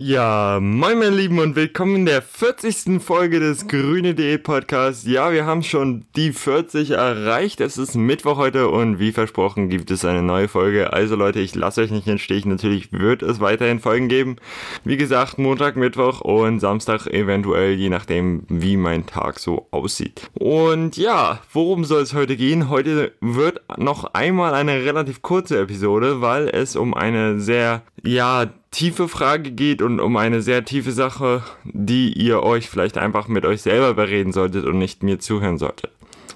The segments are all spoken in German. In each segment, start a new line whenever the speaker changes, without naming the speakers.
Ja, moin meine Lieben und willkommen in der 40. Folge des Grüne Diät Podcasts. Ja, wir haben schon die 40 erreicht. Es ist Mittwoch heute und wie versprochen gibt es eine neue Folge. Also Leute, ich lasse euch nicht Stich. Natürlich wird es weiterhin Folgen geben. Wie gesagt, Montag, Mittwoch und Samstag eventuell, je nachdem, wie mein Tag so aussieht. Und ja, worum soll es heute gehen? Heute wird noch einmal eine relativ kurze Episode, weil es um eine sehr, ja, tiefe Frage geht und um eine sehr tiefe Sache, die ihr euch vielleicht einfach mit euch selber bereden solltet und nicht mir zuhören solltet.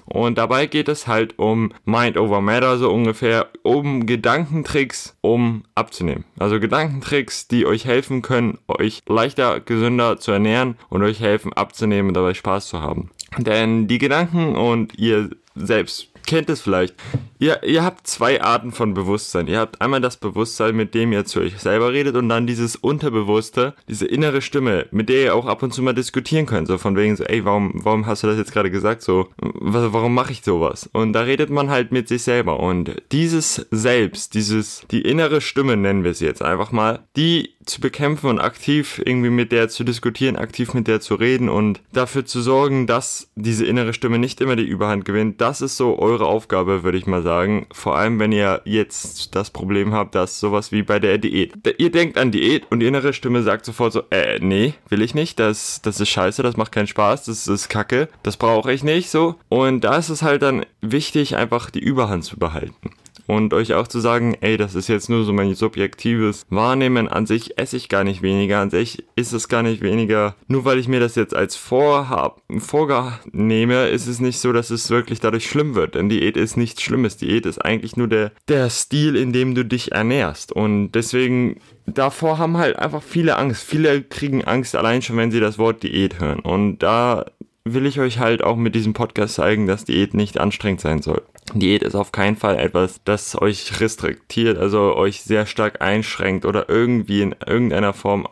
Und dabei geht es halt um Mind over Matter, so ungefähr, um Gedankentricks, um abzunehmen. Also Gedankentricks, die euch helfen können, euch leichter, gesünder zu ernähren und euch helfen abzunehmen und dabei Spaß zu haben. Denn die Gedanken und ihr selbst kennt es vielleicht. Ihr, ihr habt zwei Arten von Bewusstsein. Ihr habt einmal das Bewusstsein, mit dem ihr zu euch selber redet und dann dieses Unterbewusste, diese innere Stimme, mit der ihr auch ab und zu mal diskutieren könnt. So von wegen so, ey, warum, warum hast du das jetzt gerade gesagt? So, warum mache ich sowas? Und da redet man halt mit sich selber. Und dieses Selbst, dieses, die innere Stimme nennen wir sie jetzt einfach mal, die zu bekämpfen und aktiv irgendwie mit der zu diskutieren, aktiv mit der zu reden und dafür zu sorgen, dass diese innere Stimme nicht immer die Überhand gewinnt. Das ist so eure Aufgabe, würde ich mal sagen. Vor allem, wenn ihr jetzt das Problem habt, dass sowas wie bei der Diät. Ihr denkt an Diät und die innere Stimme sagt sofort so, äh, nee, will ich nicht, das, das ist scheiße, das macht keinen Spaß, das ist kacke, das brauche ich nicht, so. Und da ist es halt dann wichtig, einfach die Überhand zu behalten und euch auch zu sagen, ey, das ist jetzt nur so mein subjektives Wahrnehmen. An sich esse ich gar nicht weniger, an sich ist es gar nicht weniger. Nur weil ich mir das jetzt als Vorhab, vornehme, ist es nicht so, dass es wirklich dadurch schlimm wird. Denn Diät ist nichts Schlimmes. Diät ist eigentlich nur der, der Stil, in dem du dich ernährst. Und deswegen davor haben halt einfach viele Angst. Viele kriegen Angst allein schon, wenn sie das Wort Diät hören. Und da will ich euch halt auch mit diesem Podcast zeigen, dass Diät nicht anstrengend sein soll. Diät ist auf keinen Fall etwas, das euch restriktiert, also euch sehr stark einschränkt oder irgendwie in irgendeiner Form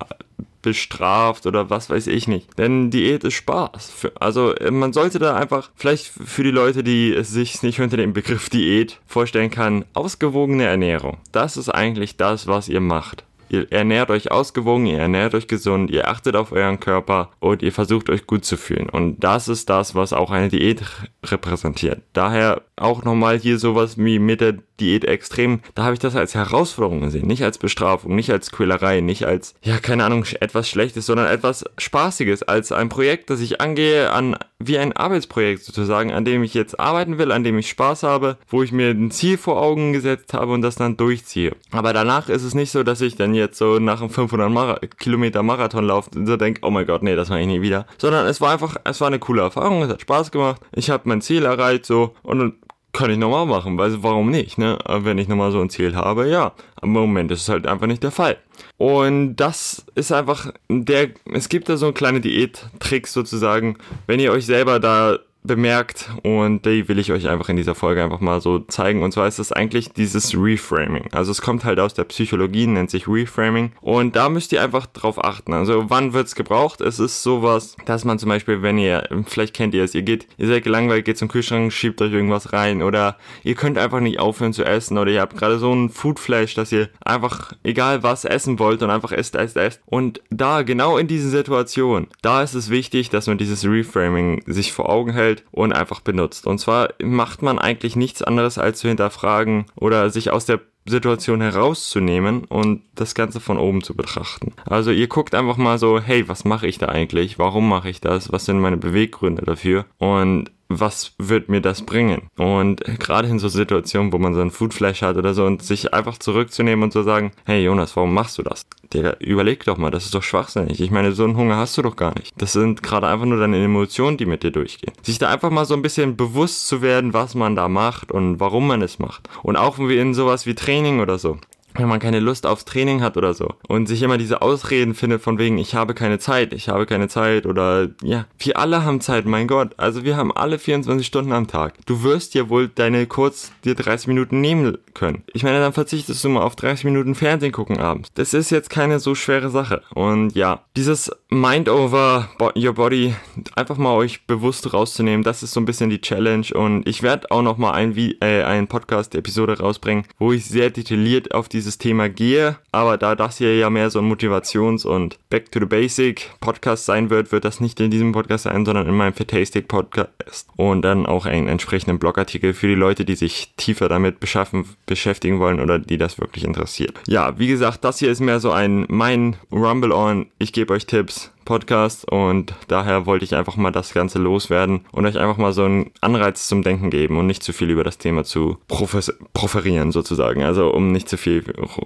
bestraft oder was weiß ich nicht. Denn Diät ist Spaß. Also man sollte da einfach, vielleicht für die Leute, die es sich nicht unter dem Begriff Diät vorstellen kann, ausgewogene Ernährung. Das ist eigentlich das, was ihr macht. Ihr ernährt euch ausgewogen, ihr ernährt euch gesund, ihr achtet auf euren Körper und ihr versucht euch gut zu fühlen. Und das ist das, was auch eine Diät repräsentiert. Daher auch nochmal hier sowas wie mit der Diät extrem, da habe ich das als Herausforderung gesehen, nicht als Bestrafung, nicht als Quälerei, nicht als, ja, keine Ahnung, etwas Schlechtes, sondern etwas Spaßiges, als ein Projekt, das ich angehe, an, wie ein Arbeitsprojekt sozusagen, an dem ich jetzt arbeiten will, an dem ich Spaß habe, wo ich mir ein Ziel vor Augen gesetzt habe und das dann durchziehe. Aber danach ist es nicht so, dass ich dann jetzt so nach einem 500 Mara Kilometer Marathonlauf so denke, oh mein Gott, nee, das mache ich nie wieder. Sondern es war einfach, es war eine coole Erfahrung, es hat Spaß gemacht, ich habe mein Ziel erreicht so und kann ich nochmal machen, weil warum nicht, ne? Wenn ich nochmal so ein Ziel habe, ja. Im Moment ist es halt einfach nicht der Fall. Und das ist einfach der, es gibt da so kleine Diät-Tricks sozusagen, wenn ihr euch selber da bemerkt und die will ich euch einfach in dieser Folge einfach mal so zeigen. Und zwar ist das eigentlich dieses Reframing. Also es kommt halt aus der Psychologie, nennt sich Reframing. Und da müsst ihr einfach drauf achten. Also wann wird's gebraucht? Es ist sowas, dass man zum Beispiel, wenn ihr, vielleicht kennt ihr es, ihr geht, ihr seid gelangweilt, geht zum Kühlschrank, schiebt euch irgendwas rein oder ihr könnt einfach nicht aufhören zu essen oder ihr habt gerade so ein Foodflash, dass ihr einfach egal was essen wollt und einfach esst, esst, esst. Und da, genau in diesen Situationen, da ist es wichtig, dass man dieses Reframing sich vor Augen hält stellt und einfach benutzt. Und zwar macht man eigentlich nichts anderes als zu hinterfragen oder sich aus der Situation herauszunehmen und das Ganze von oben zu betrachten. Also ihr guckt einfach mal so, hey, was mache ich da eigentlich? Warum mache ich das? Was sind meine Beweggründe dafür? Und was wird mir das bringen? Und gerade in so Situationen, wo man so ein Foodflash hat oder so und sich einfach zurückzunehmen und zu sagen, hey Jonas, warum machst du das? Digga, überleg doch mal, das ist doch schwachsinnig. Ich meine, so einen Hunger hast du doch gar nicht. Das sind gerade einfach nur deine Emotionen, die mit dir durchgehen. Sich da einfach mal so ein bisschen bewusst zu werden, was man da macht und warum man es macht. Und auch in sowas wie Training oder so wenn man keine Lust aufs Training hat oder so und sich immer diese Ausreden findet von wegen, ich habe keine Zeit, ich habe keine Zeit oder ja, wir alle haben Zeit, mein Gott, also wir haben alle 24 Stunden am Tag. Du wirst ja wohl deine kurz dir 30 Minuten nehmen können. Ich meine, dann verzichtest du mal auf 30 Minuten Fernsehen gucken abends. Das ist jetzt keine so schwere Sache und ja, dieses Mind over your body einfach mal euch bewusst rauszunehmen, das ist so ein bisschen die Challenge und ich werde auch noch mal ein, äh, ein Podcast Episode rausbringen, wo ich sehr detailliert auf die dieses Thema gehe. Aber da das hier ja mehr so ein Motivations- und Back to the Basic Podcast sein wird, wird das nicht in diesem Podcast sein, sondern in meinem Fantastic Podcast und dann auch einen entsprechenden Blogartikel für die Leute, die sich tiefer damit beschaffen, beschäftigen wollen oder die das wirklich interessiert. Ja, wie gesagt, das hier ist mehr so ein mein Rumble on. Ich gebe euch Tipps Podcast und daher wollte ich einfach mal das Ganze loswerden und euch einfach mal so einen Anreiz zum Denken geben und nicht zu viel über das Thema zu proferieren sozusagen, also um nicht zu viel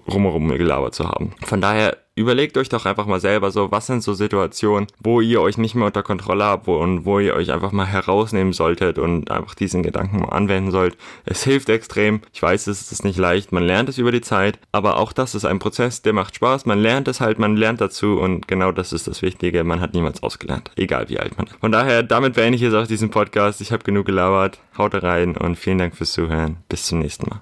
rumherum gelabert zu haben. Von daher überlegt euch doch einfach mal selber so, was sind so Situationen, wo ihr euch nicht mehr unter Kontrolle habt wo, und wo ihr euch einfach mal herausnehmen solltet und einfach diesen Gedanken mal anwenden sollt. Es hilft extrem. Ich weiß, es ist nicht leicht. Man lernt es über die Zeit, aber auch das ist ein Prozess, der macht Spaß. Man lernt es halt, man lernt dazu und genau das ist das Wichtige. Man hat niemals ausgelernt, egal wie alt man ist. Von daher, damit beende ich jetzt auch diesen Podcast. Ich habe genug gelabert. Haut rein und vielen Dank fürs Zuhören. Bis zum nächsten Mal.